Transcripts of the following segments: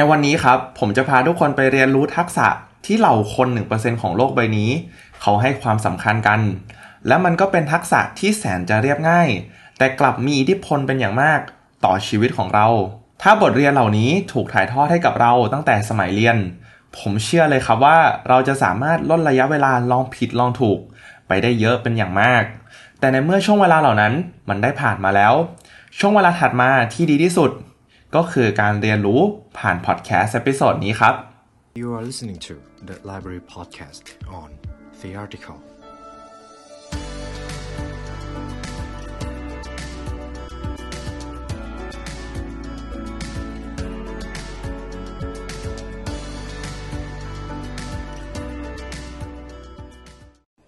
ในวันนี้ครับ ผมจะพาทุกคนไปเรียนรู้ทักษะที่เหล่าคน 1%ของโลกใบนี้ เขาให้ความสำคัญกัน และมันก็เป็นทักษะที่แสนจะเรียบง่าย แต่กลับมีอิทธิพลเป็นอย่างมากต่อชีวิตของเรา ถ้าบทเรียนเหล่านี้ถูกถ่ายทอดให้กับเราตั้งแต่สมัยเรียน ผมเชื่อเลยครับว่าเราจะสามารถลดระยะเวลาลองผิดลองถูก ไปได้เยอะเป็นอย่างมาก แต่ในเมื่อช่วงเวลาเหล่านั้นมันได้ผ่านมาแล้ว ช่วงเวลาถัดมาที่ดีที่สุด ก็คือการเรียนรู้ผ่านพอดแคสต์ episode นี้ครับ You are listening to the Library Podcast on The Article.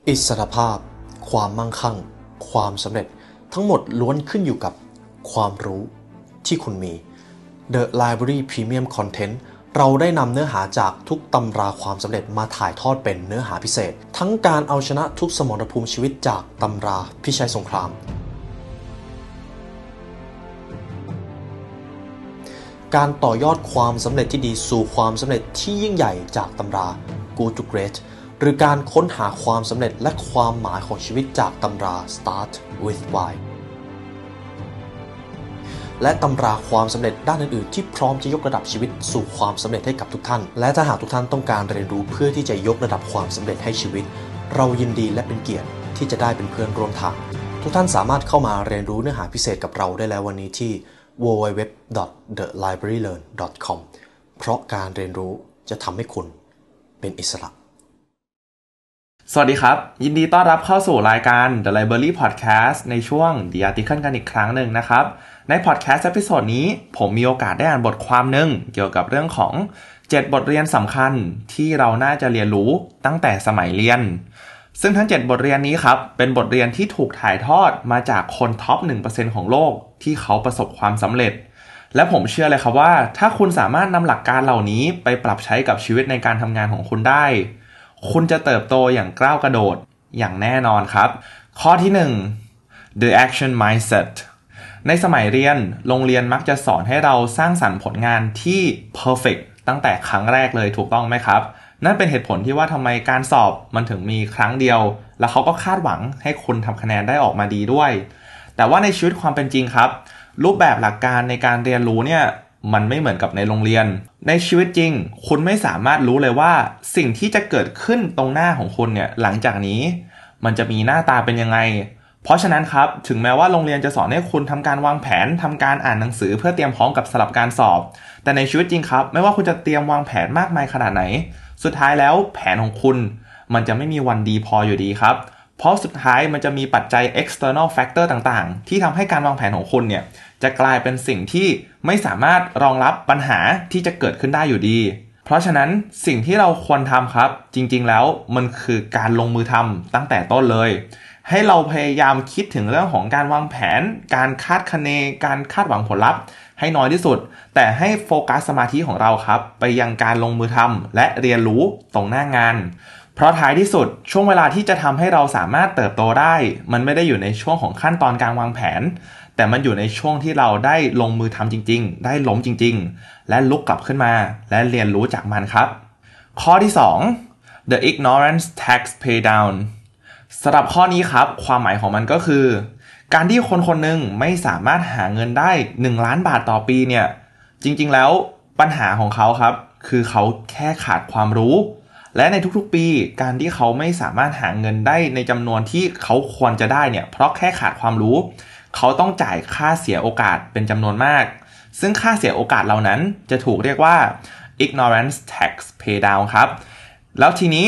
อิสรภาพ ความมั่งคั่ง ความสำเร็จทั้งหมดล้วนขึ้นอยู่กับความรู้ที่คุณมี The Library Premium Content เราได้นำเนื้อหาจากทุกตำราความสำเร็จมาถ่ายทอดเป็นเนื้อหาพิเศษ ทั้งการเอาชนะทุกสมรภูมิชีวิตจากตำราพิชัยสงคราม การต่อยอดความสำเร็จที่ดีสู่ความสำเร็จที่ยิ่งใหญ่จากตำรา Good to Great หรือการค้นหาความสำเร็จและความหมายของชีวิตจากตำรา Start with Why และตำราความสำเร็จด้านอื่นๆ ที่พร้อมจะยกระดับชีวิตสู่ความสำเร็จให้กับทุกท่าน และถ้าหากทุกท่านต้องการเรียนรู้เพื่อที่จะยกระดับความสำเร็จให้ชีวิต เรายินดีและเป็นเกียรติที่จะได้เป็นเพื่อนร่วมทาง ทุกท่านสามารถเข้ามาเรียนรู้เนื้อหาพิเศษกับเราได้แล้ววันนี้ที่ www.thelibrarylearn.com เพราะการเรียนรู้จะทำให้คุณเป็นอิสระ สวัสดีครับ ยินดีต้อนรับเข้าสู่รายการ The Library Podcast ในช่วง The Article กันอีกครั้งหนึ่งนะครับ ในพอดแคสต์ e พิโซดนี้ ผมมีโอกาสได้อ่านบทความหนึ่งเกี่ยวกับเรื่องของ 7 บทเรียนสำคัญที่เราน่าจะเรียนรู้ตั้งแต่สมัยเรียน ซึ่งทั้ง 7 บทเรียนนี้ครับ เป็นบทเรียนที่ถูกถ่ายทอดมาจากคน top 1%ของโลกที่เขาประสบความสำเร็จ และผมเชื่อเลยครับว่า ถ้าคุณสามารถนำหลักการเหล่านี้ไปปรับใช้กับชีวิตในการทำงานของคุณได้ คุณจะเติบโตอย่างก้าวกระโดดอย่างแน่นอนครับ ข้อที่ 1 the action mindset ในสมัยเรียนโรงเรียนมักจะสอนให้เราสร้างสรรค์ผลงานที่ perfect ตั้งแต่ครั้งแรกเลยถูกต้องไหมครับ นั่นเป็นเหตุผลที่ว่าทำไมการสอบมันถึงมีครั้งเดียว แล้วเขาก็คาดหวังให้คุณทำคะแนนได้ออกมาดีด้วย แต่ว่าในชีวิตความเป็นจริงครับ รูปแบบหลักการในการเรียนรู้เนี่ยมันไม่เหมือนกับในโรงเรียน ในชีวิตจริง คุณไม่สามารถรู้เลยว่าสิ่งที่จะเกิดขึ้นตรงหน้าของคุณเนี่ยหลังจากนี้ มันจะมีหน้าตาเป็นยังไง เพราะฉะนั้นครับถึงแม้ว่าโรงเรียนจะสอนให้คุณทำการวางแผนทำการอ่านหนังสือเพื่อเตรียมพร้อมกับสลับการสอบ แต่ในชีวิตจริงครับ ไม่ว่าคุณจะเตรียมวางแผนมากมายขนาดไหน สุดท้ายแล้วแผนของคุณ มันจะไม่มีวันดีพออยู่ดีครับ เพราะสุดท้ายมันจะมีปัจจัย external factor ต่างๆ ที่ทำให้การวางแผนของคุณเนี่ยจะกลายเป็นสิ่งที่ไม่สามารถรองรับปัญหาที่จะเกิดขึ้นได้อยู่ดี เพราะฉะนั้นสิ่งที่เราควรทำครับ จริงๆแล้วมันคือการลงมือทำตั้งแต่ต้นเลย ให้เราพยายามคิดถึงเรื่องของการวางแผน การคาดคะเน การคาดหวังผลลัพธ์ให้น้อยที่สุด แต่ให้โฟกัสสมาธิของเราครับ ไปยังการลงมือทำและเรียนรู้ตรงหน้างาน เพราะท้ายที่สุดช่วงเวลาที่จะทำให้เราสามารถเติบโตได้ มันไม่ได้อยู่ในช่วงของขั้นตอนการวางแผน แต่มันอยู่ในช่วงที่เราได้ลงมือทำจริง ๆ ได้ล้มจริง ๆ และลุกกลับขึ้นมา และเรียนรู้จากมันครับ ข้อที่ 2 the ignorance tax pay down สำหรับข้อนี้ครับ ความหมายของมันก็คือ การที่คนคนหนึ่งไม่สามารถหาเงินได้ 1 ล้านบาทต่อปีเนี่ย จริงๆแล้วปัญหาของเขาครับ คือเขาแค่ขาดความรู้ และในทุกๆปี การที่เขาไม่สามารถหาเงินได้ในจำนวนที่เขาควรจะได้เนี่ย เพราะแค่ขาดความรู้ เขาต้องจ่ายค่าเสียโอกาสเป็นจำนวนมาก ซึ่งค่าเสียโอกาสเหล่านั้นจะถูกเรียกว่า ignorance tax pay down ครับ แล้วทีนี้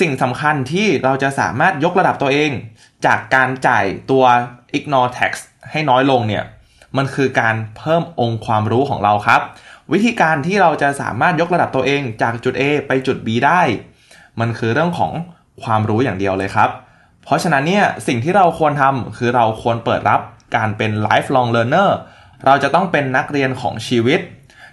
สิ่งสำคัญที่เราจะสามารถยกระดับตัวเอง จากการจ่ายตัว ignore tax ให้น้อยลงเนี่ย มันคือการเพิ่มองค์ความรู้ของเราครับ วิธีการที่เราจะสามารถยกระดับตัวเองจากจุด A ไปจุด B ได้ มันคือเรื่องของความรู้อย่างเดียวเลยครับ เพราะฉะนั้นเนี่ยสิ่งที่เราควรทำคือเราควรเปิดรับการเป็น lifelong learner เราจะต้องเป็นนักเรียนของชีวิต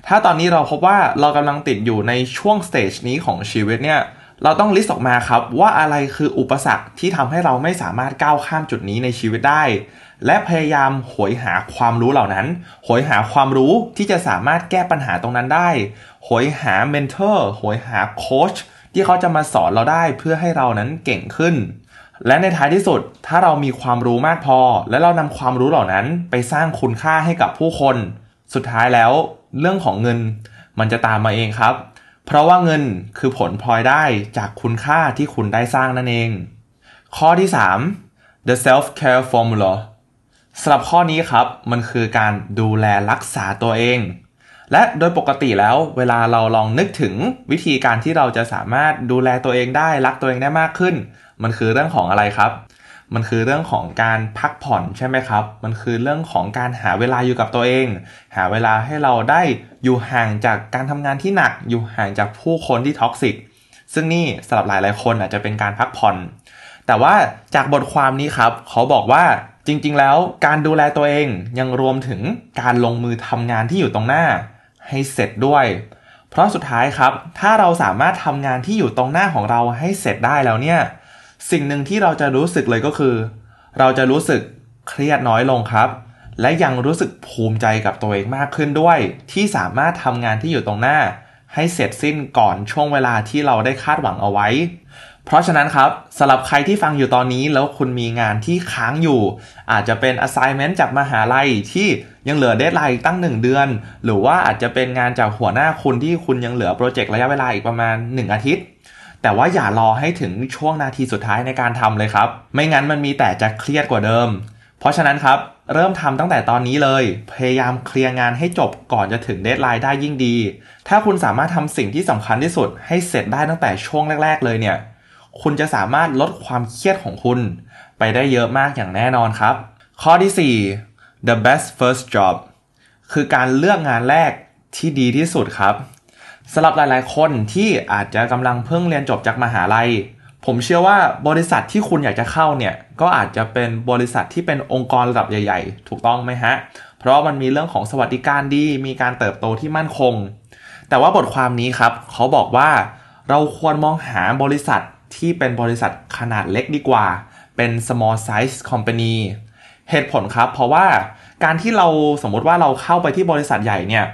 ถ้าตอนนี้เราพบว่าเรากำลังติดอยู่ในช่วงสเตจนี้ของชีวิตเนี่ย เราต้องลิสต์ออกมาครับว่าอะไรคืออุปสรรคที่ทำให้เราไม่สามารถก้าวข้ามจุดนี้ในชีวิตได้ และพยายามโหยหาความรู้เหล่านั้นโหยหาความรู้ที่จะสามารถแก้ปัญหาตรงนั้นได้โหยหา mentor โหยหาโค้ชที่เขาจะมาสอนเราได้เพื่อให้เรานั้นเก่งขึ้น และในท้ายที่สุดถ้าเรามีความรู้มากพอ และเรานำความรู้เหล่านั้นไปสร้างคุณค่าให้กับผู้คน สุดท้ายแล้ว เรื่องของเงินมันจะตามมาเองครับ เพราะว่าเงินคือผลพลอยได้จากคุณค่าที่คุณได้สร้างนั่นเอง ข้อที่ 3 the self care formula สำหรับข้อนี้ครับมันคือการดูแลรักษาตัวเอง และโดยปกติแล้วเวลาเราลองนึกถึงวิธีการที่เราจะสามารถดูแลตัวเองได้รักตัวเองได้มากขึ้น มันคือเรื่องของอะไรครับ มันคือเรื่องของการพักผ่อนใช่ไหมครับ มันคือเรื่องของการหาเวลาอยู่กับตัวเอง หาเวลาให้เราได้อยู่ห่างจากการทำงานที่หนัก อยู่ห่างจากผู้คนที่ท็อกซิก ซึ่งนี่สำหรับหลายๆคนอาจจะเป็นการพักผ่อน แต่ว่าจากบทความนี้ครับเขาบอกว่าจริงๆ แล้วการดูแลตัวเองยังรวมถึงการลงมือทำงานที่อยู่ตรงหน้า ให้เสร็จด้วย เพราะสุดท้ายครับ ถ้าเราสามารถทำงานที่อยู่ตรงหน้าของเราให้เสร็จได้แล้วเนี่ย สิ่งหนึ่งที่เราจะรู้สึกเลยก็คือ เราจะรู้สึกเครียดน้อยลงครับ และยังรู้สึกภูมิใจกับตัวเองมากขึ้นด้วย ที่สามารถทำงานที่อยู่ตรงหน้า ให้เสร็จสิ้นก่อนช่วงเวลาที่เราได้คาดหวังเอาไว้ เพราะฉะนั้นครับสำหรับใครที่ฟังอยู่ตอนนี้แล้วคุณมีงานที่ค้างอยู่ อาจจะเป็น assignment จากมหาลัยที่ยังเหลือ deadline ตั้ง 1 เดือน หรือว่าอาจจะเป็นงานจากหัวหน้าคุณที่คุณยังเหลือโปรเจกต์ระยะเวลาอีกประมาณ 1 อาทิตย์ แต่ว่าอย่ารอให้ถึงช่วงนาทีสุดท้ายในการทำเลยครับ ไม่งั้นมันมีแต่จะเครียดกว่าเดิม เพราะฉะนั้นครับ เริ่มทำตั้งแต่ตอนนี้เลย พยายามเคลียร์งานให้จบก่อนจะถึงเดทไลน์ได้ยิ่งดี ถ้าคุณสามารถทำสิ่งที่สำคัญที่สุด ให้เสร็จได้ตั้งแต่ช่วงแรก ๆ เลยเนี่ย คุณจะสามารถลดความเครียดของคุณ ไปได้เยอะมากอย่างแน่นอนครับ ข้อที่ 4 the best first job คือการเลือกงานแรกที่ดีที่สุดครับ สำหรับหลาย ๆ คนที่อาจจะกำลังเพิ่งเรียนจบจากมหาลัย ผมเชื่อว่าบริษัทที่คุณอยากจะเข้าเนี่ยก็อาจจะเป็นบริษัทที่เป็นองค์กรระดับใหญ่ ๆ ถูกต้องไหมฮะ เพราะมันมีเรื่องของสวัสดิการดี มีการเติบโตที่มั่นคง แต่ว่าบทความนี้ครับ เขาบอกว่าเราควรมองหาบริษัทที่เป็นบริษัทขนาดเล็กดีกว่า เป็น small size company เหตุผลครับ เพราะว่าการที่เราสมมติว่าเราเข้าไปที่บริษัทใหญ่เนี่ย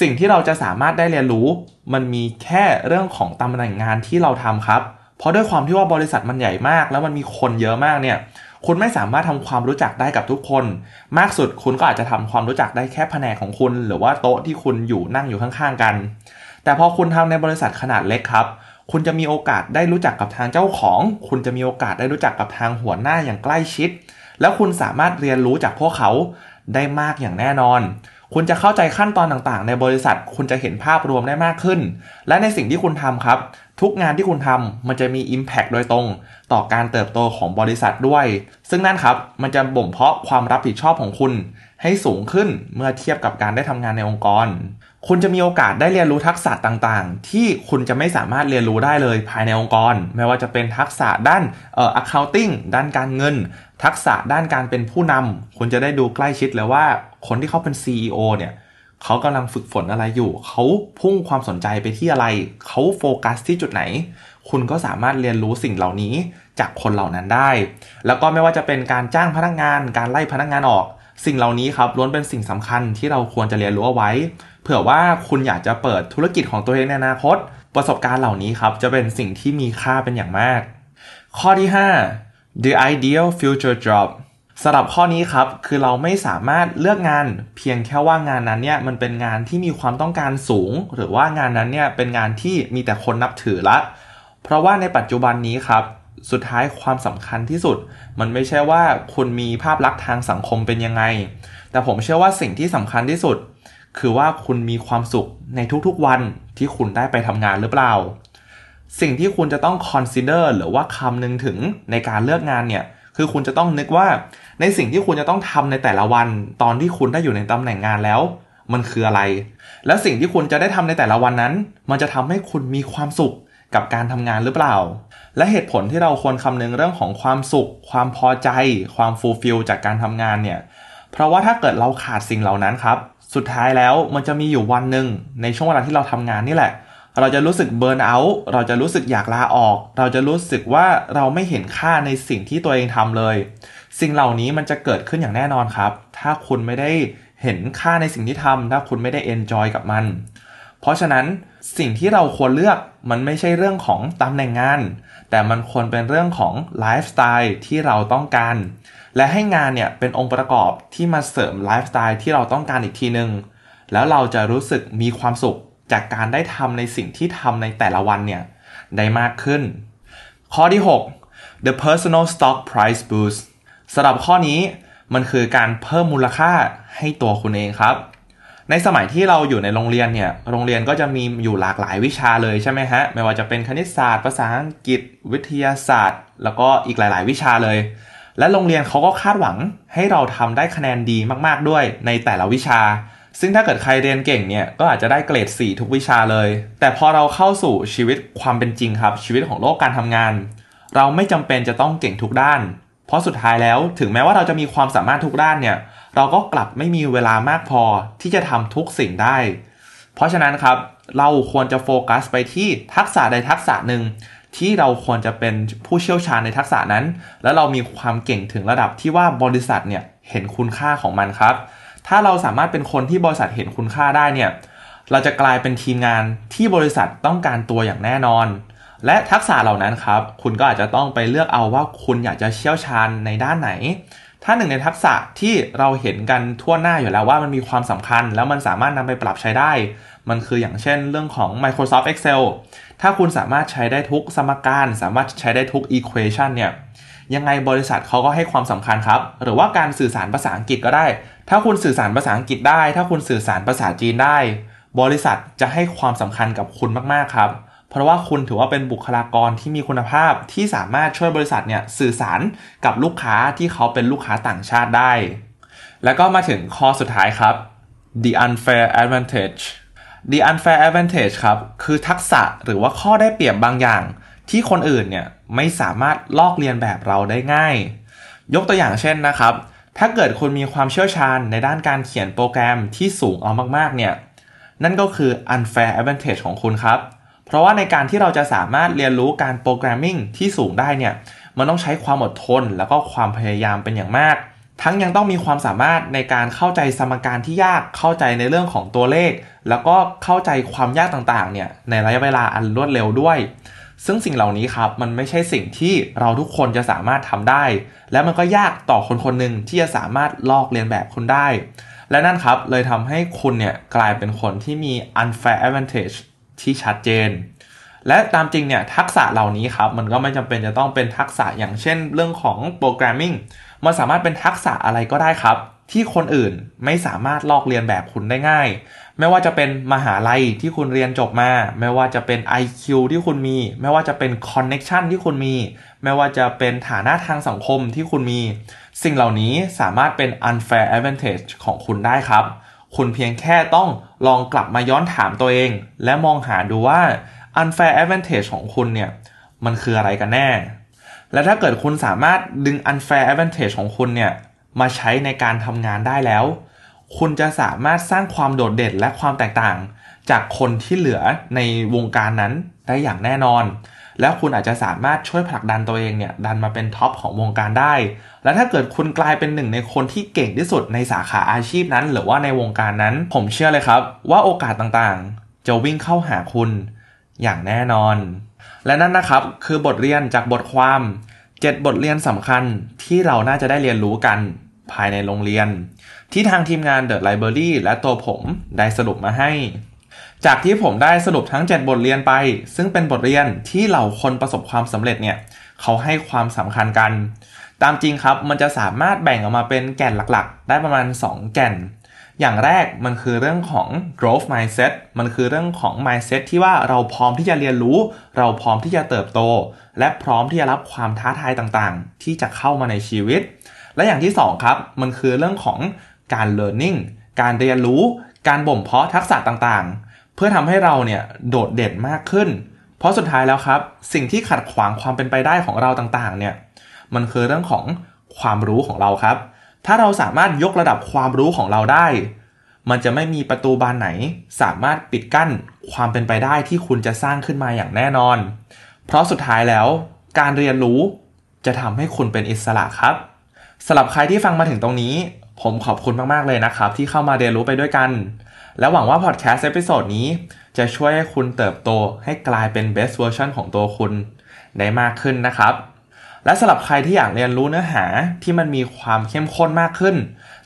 สิ่งที่เราจะสามารถได้เรียนรู้ มันมีแค่เรื่องของตำแหน่งงานที่เราทำครับ เพราะด้วยความที่ว่าบริษัทมันใหญ่มาก แล้วมันมีคนเยอะมากเนี่ยคุณไม่สามารถทำความรู้จักได้กับทุกคน มากสุดคุณก็อาจจะทำความรู้จักได้แค่แผนกของคุณ หรือว่าโต๊ะที่คุณอยู่นั่งอยู่ข้างๆกัน แต่พอคุณทำในบริษัทขนาดเล็กครับ คุณจะมีโอกาสได้รู้จักกับทางเจ้าของ คุณจะมีโอกาสได้รู้จักกับทางหัวหน้าอย่างใกล้ชิด แล้วคุณสามารถเรียนรู้จากพวกเขาได้มากอย่างแน่นอน คุณจะเข้าใจขั้นตอนต่างๆ ในบริษัท คุณจะเห็นภาพรวมได้มากขึ้น และในสิ่งที่คุณทำครับ ทุกงานที่คุณทำมันจะมี Impact โดยตรง ต่อการเติบโตของบริษัทด้วย ซึ่งนั่นครับมันจะบ่มเพาะความรับผิดชอบของคุณ ให้สูงขึ้นเมื่อเทียบกับการได้ทำงานในองค์กร คุณจะมีโอกาสได้เรียนรู้ทักษะต่างๆ ที่คุณจะไม่สามารถเรียนรู้ได้เลยภายในองค์กร ไม่ว่าจะเป็นทักษะด้านเอ่อ accounting ด้านการเงิน ทักษะด้านการเป็นผู้นำคุณจะได้ดูใกล้ชิดเลยว่าคนที่เขาเป็น CEO เนี่ยเขากำลังฝึกฝนอะไรอยู่ เขาพุ่งความสนใจไปที่อะไร เขาโฟกัสที่จุดไหน คุณก็สามารถเรียนรู้สิ่งเหล่านี้จากคนเหล่านั้นได้ แล้วก็ไม่ว่าจะเป็นการจ้างพนักงาน การไล่พนักงานออก สิ่งเหล่านี้ครับล้วนเป็นสิ่งสำคัญที่เราควรจะเรียนรู้เอาไว้ เผื่อว่าคุณอยากจะเปิดธุรกิจของตัวเองในอนาคต ประสบการณ์เหล่านี้ครับจะเป็นสิ่งที่มีค่าเป็นอย่างมาก ข้อที่ 5 the ideal future job สำหรับข้อนี้ครับคือเราไม่สามารถเลือกงาน เพียงแค่ว่างานนั้นเนี่ยมันเป็นงานที่มีความต้องการสูง หรือว่างานนั้นเนี่ยเป็นงานที่มีแต่คนนับถือละ เพราะว่าในปัจจุบันนี้ครับ สุดท้ายความสำคัญที่สุด มันไม่ใช่ว่าคุณมีภาพลักษณ์ทางสังคมเป็นยังไง แต่ผมเชื่อว่าสิ่งที่สำคัญที่สุด คือว่าคุณมีความสุขในทุกๆวันที่คุณได้ไปทำงานหรือเปล่า สิ่งที่คุณจะต้อง consider หรือว่าคำนึงถึงในการเลือกงานเนี่ยคือคุณจะต้องนึกว่าในสิ่งที่คุณจะต้องทำในแต่ละวัน ตอนที่คุณได้อยู่ในตำแหน่งงานแล้ว มันคืออะไร แล้วสิ่งที่คุณจะได้ทำในแต่ละวันนั้น มันจะทำให้คุณมีความสุข กับการทำงานหรือเปล่า และเหตุผลที่เราควรคำนึงเรื่องของความสุข ความพอใจ ความ fulfill จากการทำงานเนี่ย เพราะว่าถ้าเกิดเราขาดสิ่งเหล่านั้นครับ สุดท้ายแล้วมันจะมีอยู่วันหนึ่งในช่วงเวลาที่เราทำงานนี่แหละ เราจะรู้สึกเบิร์นเอาท์เราจะรู้สึกอยากลาออก เราจะรู้สึกว่าเราไม่เห็นค่าในสิ่งที่ตัวเองทำเลย สิ่งเหล่านี้มันจะเกิดขึ้นอย่างแน่นอนครับ ถ้าคุณไม่ได้เห็นค่าในสิ่งที่ทำถ้าคุณไม่ได้เอนจอยกับมัน เพราะฉะนั้น สิ่งที่เราควรเลือกมันไม่ใช่เรื่องของตำแหน่งงาน แต่มันควรเป็นเรื่องของไลฟ์สไตล์ที่เราต้องการ และให้งานเนี่ยเป็นองค์ประกอบที่มาเสริมไลฟ์สไตล์ที่เราต้องการอีกทีหนึ่งแล้วเราจะรู้สึกมีความสุขจากการได้ทำในสิ่งที่ทำในแต่ละวันเนี่ยได้มากขึ้น ข้อที่ 6 the personal stock price boost สำหรับข้อนี้มันคือการเพิ่มมูลค่าให้ตัวคุณเองครับ ในสมัยที่เราอยู่ในโรงเรียนเนี่ยโรงเรียนก็จะมีอยู่หลากหลายวิชาเลยใช่ไหมฮะไม่ว่าจะเป็นคณิตศาสตร์ ภาษาอังกฤษ วิทยาศาสตร์ แล้วก็อีกหลาย ๆ วิชาเลย และโรงเรียนเขาก็คาดหวังให้เราทำได้คะแนนดีมาก ๆ ด้วยในแต่ละวิชา ซึ่งถ้าเกิดใครเรียนเก่งเนี่ยก็อาจจะได้เกรด 4 ทุกวิชาเลย แต่พอเราเข้าสู่ชีวิตความเป็นจริงครับชีวิตของโลกการทำงาน เราไม่จำเป็นจะต้องเก่งทุกด้าน เพราะสุดท้ายแล้วถึงแม้ว่าเราจะมีความสามารถทุกด้านเนี่ย เราก็กลับไม่มีเวลามากพอที่จะทำทุกสิ่งได้ เพราะฉะนั้นครับเราควรจะโฟกัสไปที่ทักษะใดทักษะหนึ่งที่เราควรจะเป็นผู้เชี่ยวชาญในทักษะนั้น แล้วเรามีความเก่งถึงระดับที่ว่าบริษัทเนี่ยเห็นคุณค่าของมันครับ ถ้าเราสามารถเป็นคนที่บริษัทเห็นคุณค่าได้เนี่ย เราจะกลายเป็นทีมงานที่บริษัทต้องการตัวอย่างแน่นอน และทักษะเหล่านั้นครับ คุณก็อาจจะต้องไปเลือกเอาว่าคุณอยากจะเชี่ยวชาญในด้านไหน ถ้าหนึ่งในทักษะที่เราเห็นกันทั่วหน้าอยู่แล้วว่ามันมีความสำคัญ แล้วมันสามารถนำไปปรับใช้ได้ มันคืออย่างเช่นเรื่องของ Microsoft Excel ถ้าคุณสามารถใช้ได้ทุกสมการ สามารถใช้ได้ทุก equation เนี่ยยังไงบริษัทเขาก็ให้ความสำคัญครับ หรือว่าการสื่อสารภาษาอังกฤษก็ได้ ถ้าคุณสื่อสารภาษาอังกฤษได้ ถ้าคุณสื่อสารภาษาจีนได้ บริษัทจะให้ความสำคัญกับคุณมากๆครับ เพราะว่าคุณถือว่าเป็นบุคลากรที่มีคุณภาพที่สามารถช่วยบริษัทเนี่ยสื่อสารกับลูกค้าที่เขาเป็นลูกค้าต่างชาติได้ แล้วก็มาถึงข้อสุดท้ายครับ the unfair advantage the unfair advantage ครับ คือทักษะหรือว่าข้อได้เปรียบบางอย่าง ที่คนอื่นเนี่ยไม่สามารถลอกเลียนแบบเราได้ง่าย ยกตัวอย่างเช่นนะครับ ถ้าเกิดคุณมีความเชี่ยวชาญในด้านการเขียนโปรแกรมที่สูงเอามากๆเนี่ย นั่นก็คือ unfair advantage ของคุณครับ เพราะว่าในการที่เราจะสามารถเรียนรู้การโปรแกรมมิ่งที่สูงได้เนี่ยมันต้องใช้ความอดทนแล้วก็ความพยายามเป็นอย่างมาก ทั้งยังต้องมีความสามารถในการเข้าใจสมการที่ยากเข้าใจในเรื่องของตัวเลข แล้วก็เข้าใจความยากต่างๆเนี่ยในระยะเวลาอันรวดเร็วด้วย ซึ่งสิ่งเหล่านี้ครับมันไม่ใช่สิ่งที่เราทุกคนจะสามารถทำได้ และมันก็ยากต่อคนคนหนึ่งที่จะสามารถลอกเลียนแบบคุณได้ และนั่นครับเลยทำให้คุณเนี่ยกลายเป็นคนที่มี unfair advantage ที่ชัดเจน และตามจริงเนี่ยทักษะเหล่านี้ครับมันก็ไม่จำเป็นจะต้องเป็นทักษะอย่างเช่น เรื่องของโปรแกรมมิ่งมันสามารถเป็นทักษะอะไรก็ได้ครับ ที่คนอื่นไม่สามารถลอกเลียนแบบคุณได้ง่าย ไม่ว่าจะเป็นมหาลัยที่คุณเรียนจบมา ไม่ว่าจะเป็น IQ ที่คุณมี ไม่ว่าจะเป็น Connection ที่คุณมี ไม่ว่าจะเป็นฐานะทางสังคมที่คุณมี สิ่งเหล่านี้สามารถเป็น unfair advantage ของคุณได้ครับ คุณเพียงแค่ต้องลองกลับมาย้อนถามตัวเอง และมองหาดูว่า unfair advantage ของคุณเนี่ยมันคืออะไรกันแน่ และถ้าเกิดคุณสามารถดึง unfair advantage ของคุณเนี่ยมาใช้ในการทำงานได้แล้ว คุณจะสามารถสร้างความโดดเด่นและความแตกต่าง จากคนที่เหลือในวงการนั้นได้อย่างแน่นอน แล้วคุณอาจจะสามารถช่วยผลักดันตัวเองเนี่ยดันมาเป็นท็อปของวงการได้ และถ้าเกิดคุณกลายเป็นหนึ่งในคนที่เก่งที่สุดในสาขาอาชีพนั้น หรือว่าในวงการนั้น ผมเชื่อเลยครับ ว่าโอกาสต่างๆ จะวิ่งเข้าหาคุณอย่างแน่นอน และนั่นนะครับคือบทเรียนจากบทความ 7 บทเรียนสำคัญที่เราน่าจะได้เรียนรู้กันภายในโรงเรียน ที่ทางทีมงาน The Library และตัวผมได้สรุปมาให้ จากที่ผมได้สรุปทั้ง 7 บทเรียนไป ซึ่งเป็นบทเรียนที่เหล่าคนประสบความสำเร็จเนี่ยเขาให้ความสำคัญกัน ตามจริงครับมันจะสามารถแบ่งออกมาเป็นแก่นหลักๆ ได้ประมาณ 2 แก่น อย่างแรกมันคือเรื่องของ growth mindset มันคือเรื่องของ mindset ที่ว่าเราพร้อมที่จะเรียนรู้ เราพร้อมที่จะเติบโต และพร้อมที่จะรับความท้าทายต่างๆ ที่จะเข้ามาในชีวิต และอย่างที่2ครับมันคือเรื่องของการ learning การเรียนรู้ การบ่มเพาะทักษะต่างๆ พื่อทำให้เราเนี่ยโดดเด่นมากขึ้น เพราะสุดท้ายแล้วครับ สิ่งที่ขัดขวางความเป็นไปได้ของเราต่างๆ เนี่ย มันคือเรื่องของความรู้ของเราครับ ถ้าเราสามารถยกระดับความรู้ของเราได้ มันจะไม่มีประตูบานไหน สามารถปิดกั้นความเป็นไปได้ที่คุณจะสร้างขึ้นมาอย่างแน่นอน เพราะสุดท้ายแล้ว การเรียนรู้จะทำให้คุณเป็นอิสระครับสำหรับใครที่ฟังมาถึงตรงนี้ ผมขอบคุณมากๆเลยนะครับ ที่เข้ามาเรียนรู้ไปด้วยกัน และหวังว่าพอดแคสต์ episode นี้ จะช่วยให้คุณเติบโตให้กลายเป็น best version ของตัวคุณได้มากขึ้นนะครับ และสำหรับใครที่อยากเรียนรู้เนื้อหาที่มันมีความเข้มข้นมากขึ้น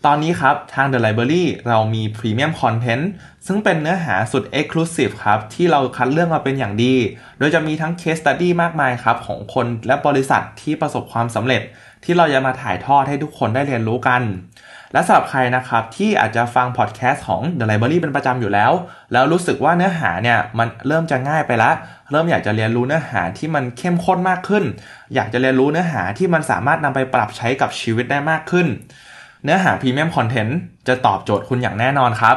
ตอนนี้ครับทาง The Library เรามี Premium Content ซึ่งเป็นเนื้อหาสุด Exclusive ครับ ที่เราคัดเลือกมาเป็นอย่างดี โดยจะมีทั้ง Case Study มากมายครับของคนและบริษัทที่ประสบความสำเร็จ ที่เราจะมาถ่ายทอดให้ทุกคนได้เรียนรู้กัน และสำหรับใครนะครับที่อาจจะฟังพอดแคสต์ของ The Library เป็นประจำอยู่แล้ว แล้วรู้สึกว่าเนื้อหาเนี่ยมันเริ่มจะง่ายไปแล้วเริ่มอยากจะเรียนรู้เนื้อหาที่มันเข้มข้นมากขึ้น อยากจะเรียนรู้เนื้อหาที่มันสามารถนำไปปรับใช้กับชีวิตได้มากขึ้น เนื้อหา premium content จะตอบโจทย์คุณอย่างแน่นอนครับ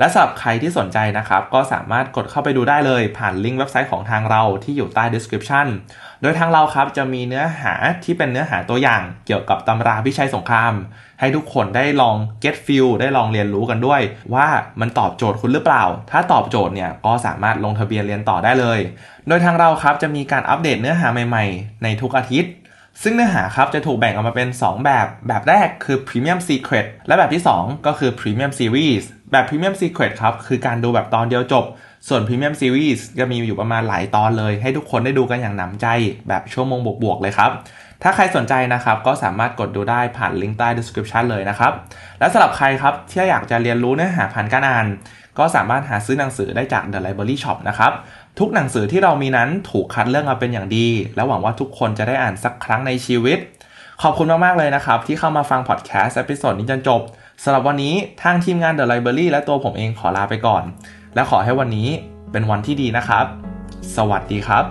และสำหรับใครที่สนใจนะครับ ก็สามารถกดเข้าไปดูได้เลยผ่านลิงก์เว็บไซต์ของทางเราที่อยู่ใต้ description โดยทางเราครับจะมีเนื้อหาที่เป็นเนื้อหาตัวอย่างเกี่ยวกับตำราพิชัยสงคราม ให้ทุกคนได้ลอง get feel ได้ลองเรียนรู้กันด้วย ว่ามันตอบโจทย์คุณหรือเปล่า ถ้าตอบโจทย์เนี่ยก็สามารถลงทะเบียนเรียนต่อได้เลย โดยทางเราครับจะมีการอัปเดตเนื้อหาใหม่ๆ ในทุกอาทิตย์ ซึ่งเนื้อหาครับจะถูกแบ่งออกมาเป็น 2 แบบ แบบแรกคือ Premium Secret และแบบที่ 2 ก็คือ Premium Series แบบ Premium Secret ครับ คือการดูแบบตอนเดียวจบ ส่วน Premium Series ก็มีอยู่ประมาณหลายตอนเลย ให้ทุกคนได้ดูกันอย่างหนำใจ แบบชั่วโมงบวกๆเลยครับ ถ้าใครสนใจนะครับ ก็สามารถกดดูได้ผ่านลิงก์ใต้ description เลยนะครับ และสำหรับใครครับ ที่อยากจะเรียนรู้เนื้อหาผ่านการอ่าน ก็สามารถหาซื้อหนังสือได้จาก The Library Shop นะครับทุกหนังสือที่เรามีนั้นถูกคัดเลือกมาเป็นอย่างดี และหวังว่าทุกคนจะได้อ่านสักครั้งในชีวิต ขอบคุณมากๆเลยนะครับ ที่เข้ามาฟังพอดแคสต์ episode นี้จนจบ สำหรับวันนี้ทางทีมงาน The Library และตัวผมเองขอลาไปก่อน และขอให้วันนี้เป็นวันที่ดีนะครับ สวัสดีครับ